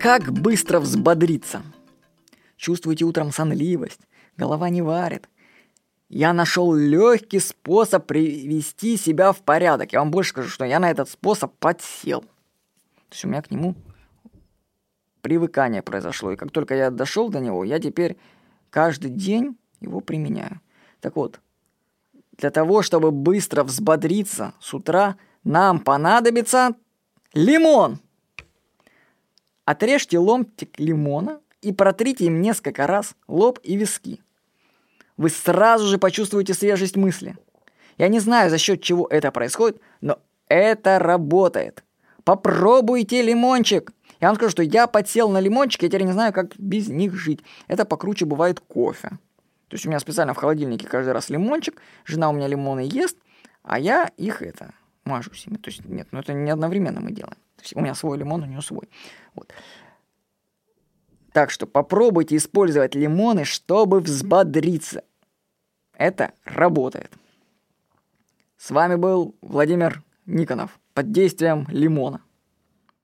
Как быстро взбодриться? Чувствуете утром сонливость, голова не варит. Я нашел легкий способ привести себя в порядок. Я вам больше скажу, что я на этот способ подсел. То есть у меня к нему привыкание произошло. И как только я дошел до него, я теперь каждый день его применяю. Так вот, для того, чтобы быстро взбодриться с утра, нам понадобится лимон. Отрежьте ломтик лимона и протрите им несколько раз лоб и виски. Вы сразу же почувствуете свежесть мысли. Я не знаю, за счет чего это происходит, но это работает. Попробуйте лимончик. Я вам скажу, что я подсел на лимончик, я теперь не знаю, как без них жить. Это покруче бывает кофе. То есть у меня специально в холодильнике каждый раз лимончик, жена у меня лимоны ест, а я их это мажу себе. То есть нет, ну это не одновременно мы делаем. То есть у меня свой лимон, у нее свой. Вот. Так что попробуйте использовать лимоны, чтобы взбодриться. Это работает. С вами был Владимир Никонов под действием лимона.